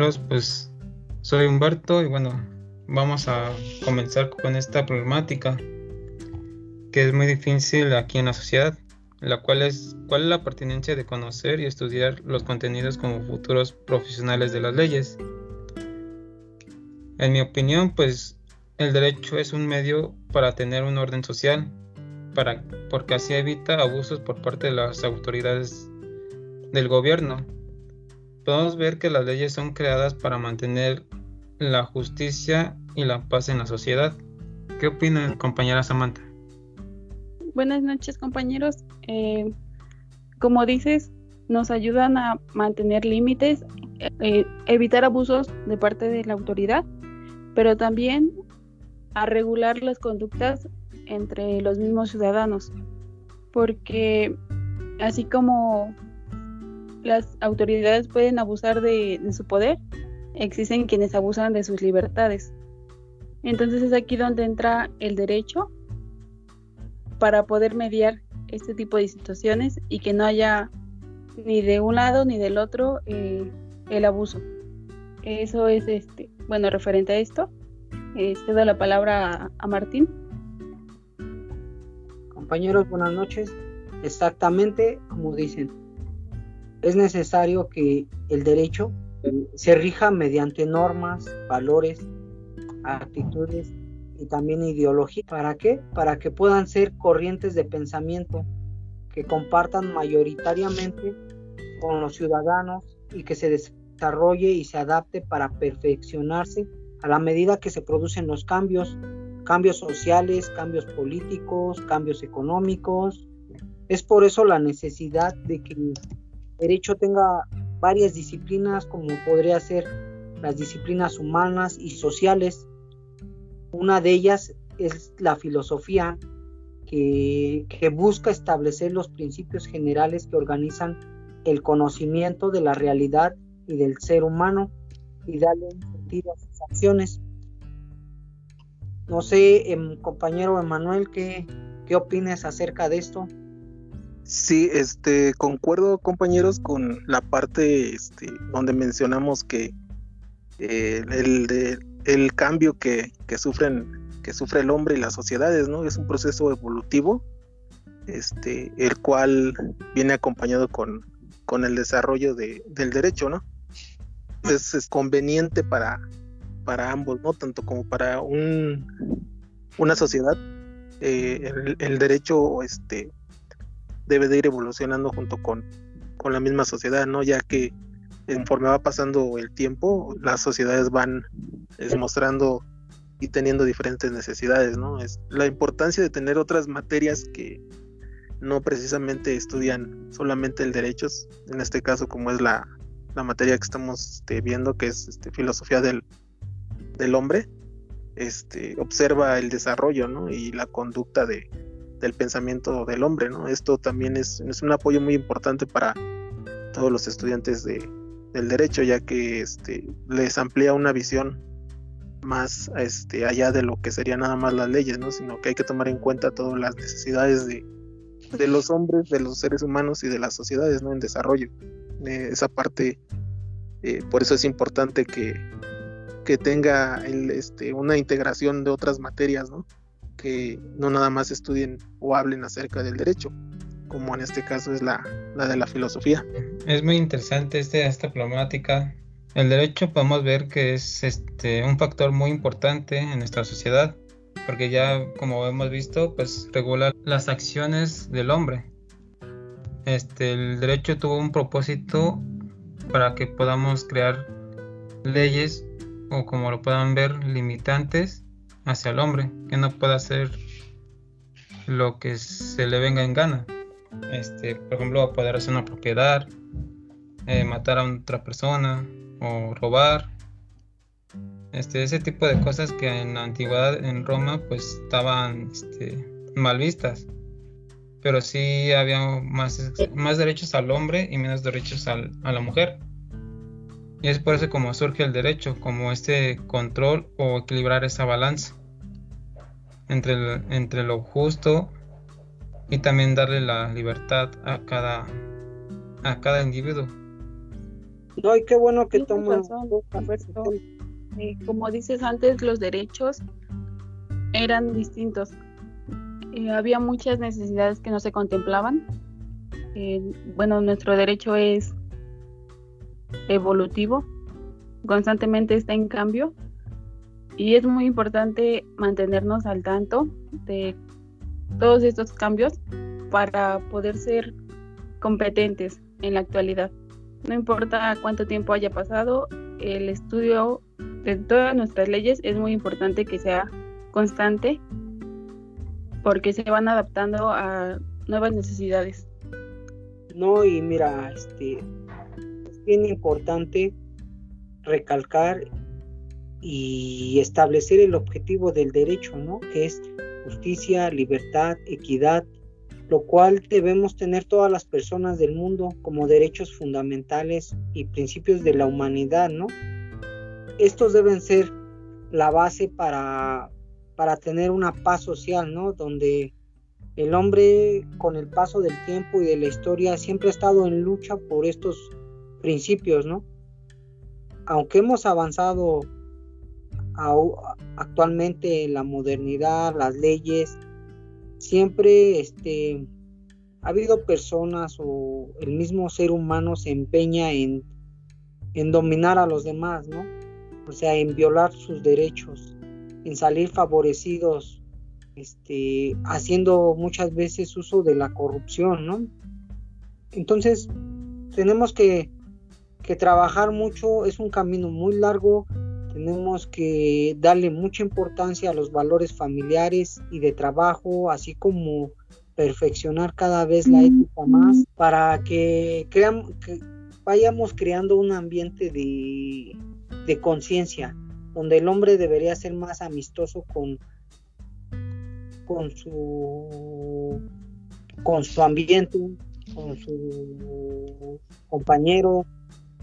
Pues soy Humberto y bueno, vamos a comenzar con esta problemática que es muy difícil aquí en la sociedad, la cual es cuál es la pertinencia de conocer y estudiar los contenidos como futuros profesionales de las leyes. En mi opinión, pues el derecho es un medio para tener un orden social, para, porque así evita abusos por parte de las autoridades del gobierno. Podemos ver que las leyes son creadas para mantener la justicia y la paz en la sociedad. ¿Qué opina compañera Samantha? Buenas noches compañeros. Eh, como dices, nos ayudan a mantener límites, eh, evitar abusos de parte de la autoridad, pero también a regular las conductas entre los mismos ciudadanos, porque así como las autoridades pueden abusar de, su poder, existen quienes abusan de sus libertades. Entonces es aquí donde entra el derecho para poder mediar este tipo de situaciones y que no haya ni de un lado ni del otro eh, el abuso. Eso es este, bueno, referente a esto. Eh, cedo la palabra a, Martín. Compañeros, buenas noches. Exactamente como dicen, es necesario que el derecho se rija mediante normas, valores, actitudes y también ideología. ¿Para qué? Para que puedan ser corrientes de pensamiento que compartan mayoritariamente con los ciudadanos y que se desarrolle y se adapte para perfeccionarse a la medida que se producen los cambios, cambios sociales, cambios políticos, cambios económicos. Es por eso la necesidad de que derecho tenga varias disciplinas como podría ser las disciplinas humanas y sociales. Una de ellas es la filosofía, que, busca establecer los principios generales que organizan el conocimiento de la realidad y del ser humano y darle un sentido a sus acciones. No sé, em, compañero Emanuel, ¿qué, ¿qué opinas acerca de esto? Sí, este, concuerdo compañeros con la parte este, donde mencionamos que eh, el, de, el cambio que, que, sufren, que sufre el hombre y las sociedades, ¿no? Es un proceso evolutivo, este, el cual viene acompañado con, con el desarrollo de, del derecho, ¿no? es, conveniente para, para ambos, ¿no? Tanto como para un, una sociedad, eh, el, derecho este, debe de ir evolucionando junto con, con la misma sociedad, ¿no? Ya que conforme va pasando el tiempo, las sociedades van mostrando y teniendo diferentes necesidades, ¿no? Es la importancia de tener otras materias que no precisamente estudian solamente el derecho, en este caso como es la, la materia que estamos este, viendo, que es este, filosofía del, del hombre, este, observa el desarrollo ¿no? y la conducta de, del pensamiento del hombre. ¿no? Esto también es, es, un apoyo muy importante para todos los estudiantes de, del derecho, ya que este, les amplía una visión más este, allá de lo que serían nada más las leyes, ¿no? sino que hay que tomar en cuenta todas las necesidades de, de los hombres, de los seres humanos y de las sociedades ¿no? en desarrollo esa parte, eh, por eso es importante que, que tenga el, este, una integración de otras materias, ¿no? Que no nada más estudien o hablen acerca del derecho, como en este caso es la, la de la filosofía. Es muy interesante este, esta problemática. El derecho podemos ver que es este, un factor muy importante en nuestra sociedad, porque ya como hemos visto, pues regula las acciones del hombre este, el derecho tuvo un propósito para que podamos crear leyes o como lo puedan ver limitantes hacia el hombre que no pueda hacer lo que se le venga en gana. Este por ejemplo poder hacer una propiedad eh, matar a otra persona o robar. Este ese tipo de cosas que en la antigüedad en Roma pues estaban este, mal vistas. Pero sí había más, más derechos al hombre y menos derechos a la mujer. Y es por eso como surge el derecho, como este control o equilibrar esa balanza entre, entre lo justo y también darle la libertad a cada, a cada individuo. No, y qué bueno que tomas eh, como dices antes, los derechos eran distintos. Eh, había muchas necesidades que no se contemplaban. Eh, bueno, nuestro derecho es evolutivo, constantemente está en cambio y es muy importante mantenernos al tanto de todos estos cambios para poder ser competentes en la actualidad. No importa cuánto tiempo haya pasado, el estudio de todas nuestras leyes es muy importante que sea constante porque se van adaptando a nuevas necesidades. No, y mira, este es bien importante recalcar y establecer el objetivo del derecho, ¿no? Que es justicia, libertad, equidad, lo cual debemos tener todas las personas del mundo como derechos fundamentales y principios de la humanidad, ¿no? Estos deben ser la base para, para tener una paz social, ¿no? Donde el hombre con el paso del tiempo y de la historia siempre ha estado en lucha por estos principios, ¿no? Aunque hemos avanzado actualmente en la modernidad, las leyes, siempre este, ha habido personas o el mismo ser humano se empeña en, en dominar a los demás, ¿no? O sea, en violar sus derechos, en salir favorecidos, este, haciendo muchas veces uso de la corrupción, ¿no? Entonces, tenemos que, que trabajar mucho, es un camino muy largo, tenemos que darle mucha importancia a los valores familiares y de trabajo, así como perfeccionar cada vez la ética más para que, creamos, que vayamos creando un ambiente de, de conciencia donde el hombre debería ser más amistoso con, con su con su ambiente, con su compañero,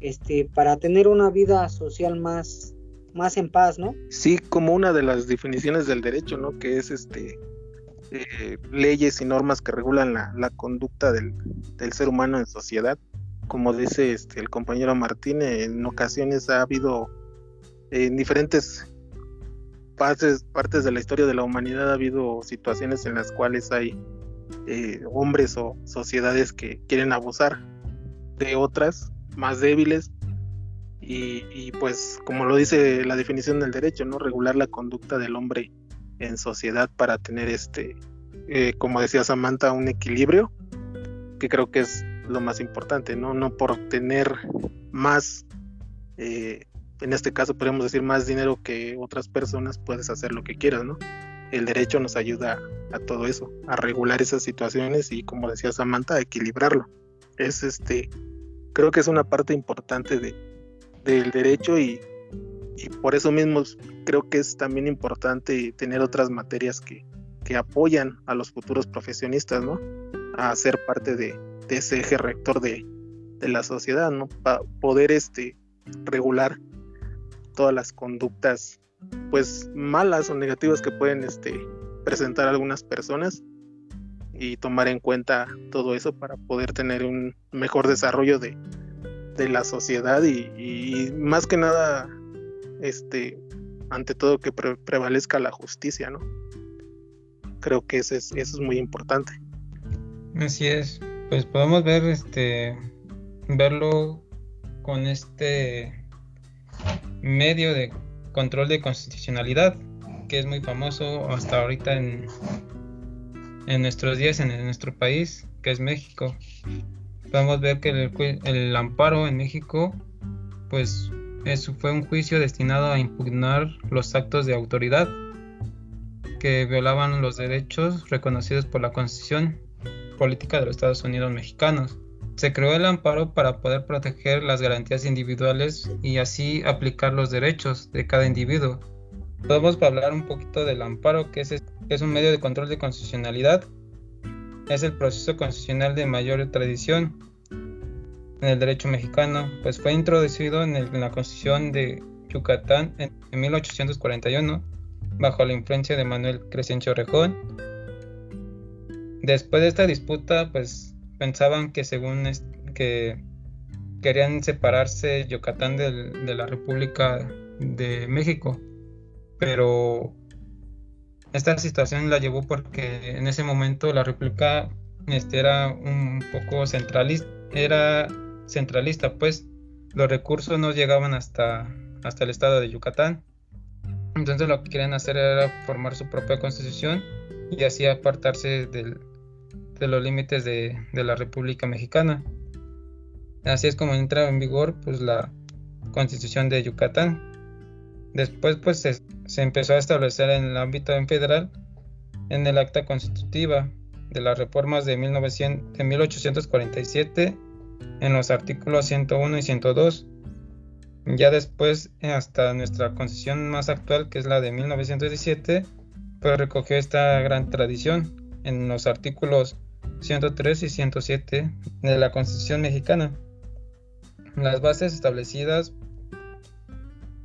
este, para tener una vida social más, más en paz, ¿no? Sí, como una de las definiciones del derecho, ¿no? Que es este eh, leyes y normas que regulan la, conducta del, ser humano en sociedad. Como dice este, el compañero Martín, en ocasiones ha habido en diferentes partes, partes de la historia de la humanidad ha habido situaciones en las cuales hay eh, hombres o sociedades que quieren abusar de otras más débiles y, pues como lo dice la definición del derecho, ¿no? Regular la conducta del hombre en sociedad para tener este, eh, como decía Samantha, un equilibrio, que creo que es lo más importante, ¿no? No por tener más, eh, en este caso podemos decir más dinero que otras personas, puedes hacer lo que quieras, ¿no? El derecho nos ayuda a todo eso, a regular esas situaciones y como decía Samantha, a equilibrarlo. Es este, creo que es una parte importante de, del derecho y, por eso mismo creo que es también importante tener otras materias que, apoyan a los futuros profesionistas, ¿no? A ser parte de, ese eje rector de, la sociedad, ¿no? Para poder este, regular todas las conductas pues malas o negativas que pueden este, presentar algunas personas y tomar en cuenta todo eso para poder tener un mejor desarrollo de, de la sociedad y, más que nada, este, ante todo que prevalezca la justicia, ¿no? Creo que eso es, eso es muy importante. Así es, pues podemos ver, este, verlo con este medio de control de constitucionalidad que es muy famoso hasta ahorita en, en nuestros días en nuestro país, que es México podemos ver que el, amparo en México pues fue un juicio destinado a impugnar los actos de autoridad que violaban los derechos reconocidos por la Constitución Política de los Estados Unidos Mexicanos. Se creó el amparo para poder proteger las garantías individuales y así aplicar los derechos de cada individuo. Podemos hablar un poquito del amparo, que es, es un medio de control de constitucionalidad es el proceso constitucional de mayor tradición en el derecho mexicano, pues fue introducido en, la Constitución de Yucatán en, 1841 bajo la influencia de Manuel Crescencio Rejón. Después de esta disputa, pues pensaban que según que querían separarse Yucatán de la República de México. Pero esta situación la llevó porque en ese momento la República este, era un poco centralista, era centralista, pues los recursos no llegaban hasta, hasta el estado de Yucatán. Entonces lo que querían hacer era formar su propia constitución y así apartarse de los límites de, la República Mexicana. Así es como entra en vigor pues la constitución de Yucatán. Después pues se, empezó a establecer en el ámbito federal en el acta constitutiva de las reformas de, 1900, de 1847 en los artículos 101 y 102. Ya después, hasta nuestra concesión más actual, que es la de 1917, pues recogió esta gran tradición en los artículos 103 y 107 de la Constitución mexicana. Las bases establecidas,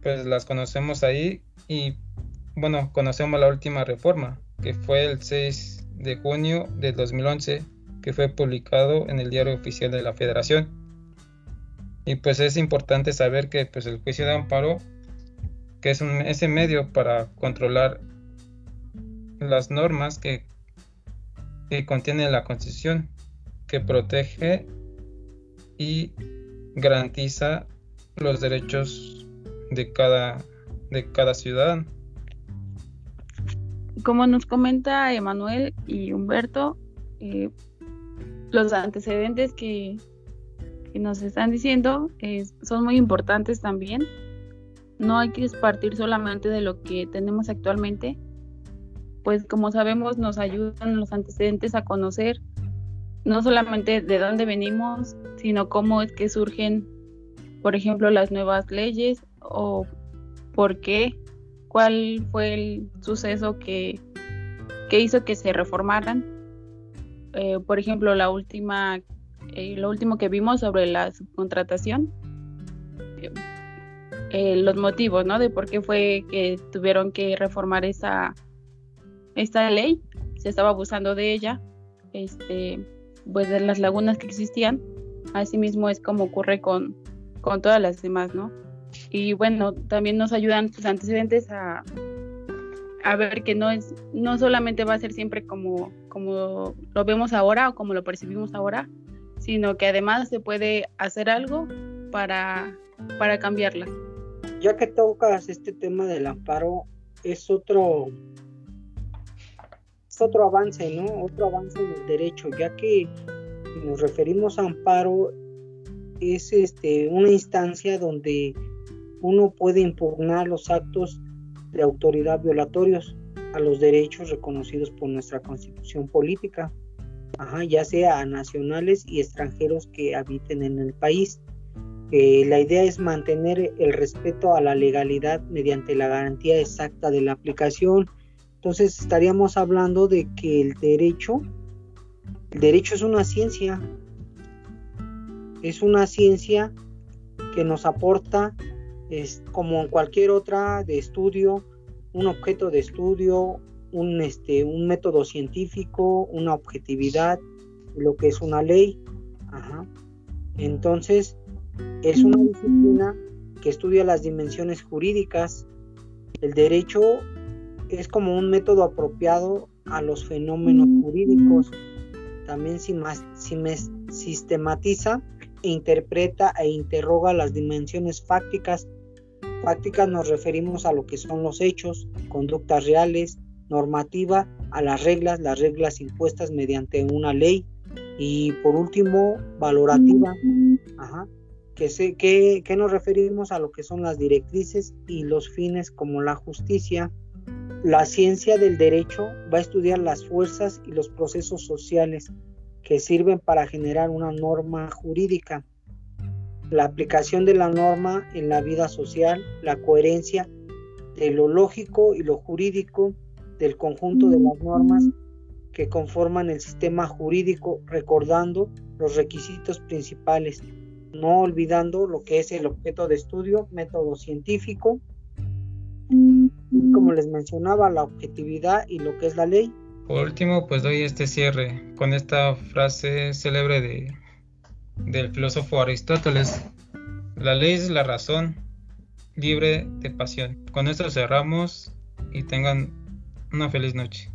pues las conocemos ahí y, bueno, conocemos la última reforma, que fue el 6 de junio del 2011 que fue publicado en el diario oficial de la Federación. Y pues es importante saber que pues el juicio de amparo, que es un, ese medio para controlar las normas que, que contiene la Constitución, que protege y garantiza los derechos de cada, de cada ciudadano. Como nos comenta Emanuel y Humberto, eh, los antecedentes que, nos están diciendo son muy importantes también. No hay que partir solamente de lo que tenemos actualmente, pues como sabemos nos ayudan los antecedentes a conocer no solamente de dónde venimos, sino cómo es que surgen, por ejemplo, las nuevas leyes o por qué, cuál fue el suceso que, que hizo que se reformaran eh, por ejemplo, la última, eh, lo último que vimos sobre la subcontratación, eh, los motivos, ¿no? De por qué fue que tuvieron que reformar esa, esta ley, se estaba abusando de ella, este, pues de las lagunas que existían. Asimismo es como ocurre con, con todas las demás, ¿no? Y bueno, también nos ayudan sus antecedentes a, a ver que no es, no solamente va a ser siempre como, como lo vemos ahora o como lo percibimos ahora, sino que además se puede hacer algo para, para cambiarla. Ya que tocas este tema del amparo, es otro, es otro avance, ¿no? Otro avance en el derecho, ya que nos referimos a amparo, es este, una instancia donde uno puede impugnar los actos de autoridad violatorios a los derechos reconocidos por nuestra constitución política, ya sea a nacionales y extranjeros que habiten en el país. Eh, la idea es mantener el respeto a la legalidad mediante la garantía exacta de la aplicación. Entonces estaríamos hablando de que el derecho, el derecho es una ciencia, es una ciencia que nos aporta es como en cualquier otra de estudio, un objeto de estudio, un, este, un método científico, una objetividad, lo que es una ley. Entonces, es una disciplina que estudia las dimensiones jurídicas. El derecho es como un método apropiado a los fenómenos jurídicos. También si, más, si me sistematiza e interpreta e interroga las dimensiones fácticas Prácticas nos referimos a lo que son los hechos, conductas reales, normativa, a las reglas, las reglas impuestas mediante una ley. Y por último, valorativa, ajá, que, que, que nos referimos a lo que son las directrices y los fines como la justicia. La ciencia del derecho va a estudiar las fuerzas y los procesos sociales que sirven para generar una norma jurídica la aplicación de la norma en la vida social, la coherencia de lo lógico y lo jurídico del conjunto de las normas que conforman el sistema jurídico, recordando los requisitos principales, no olvidando lo que es el objeto de estudio, método científico, como les mencionaba, la objetividad y lo que es la ley. Por último, pues doy este cierre con esta frase célebre de del filósofo Aristóteles. La ley es la razón libre de pasión. Con esto cerramos y tengan una feliz noche.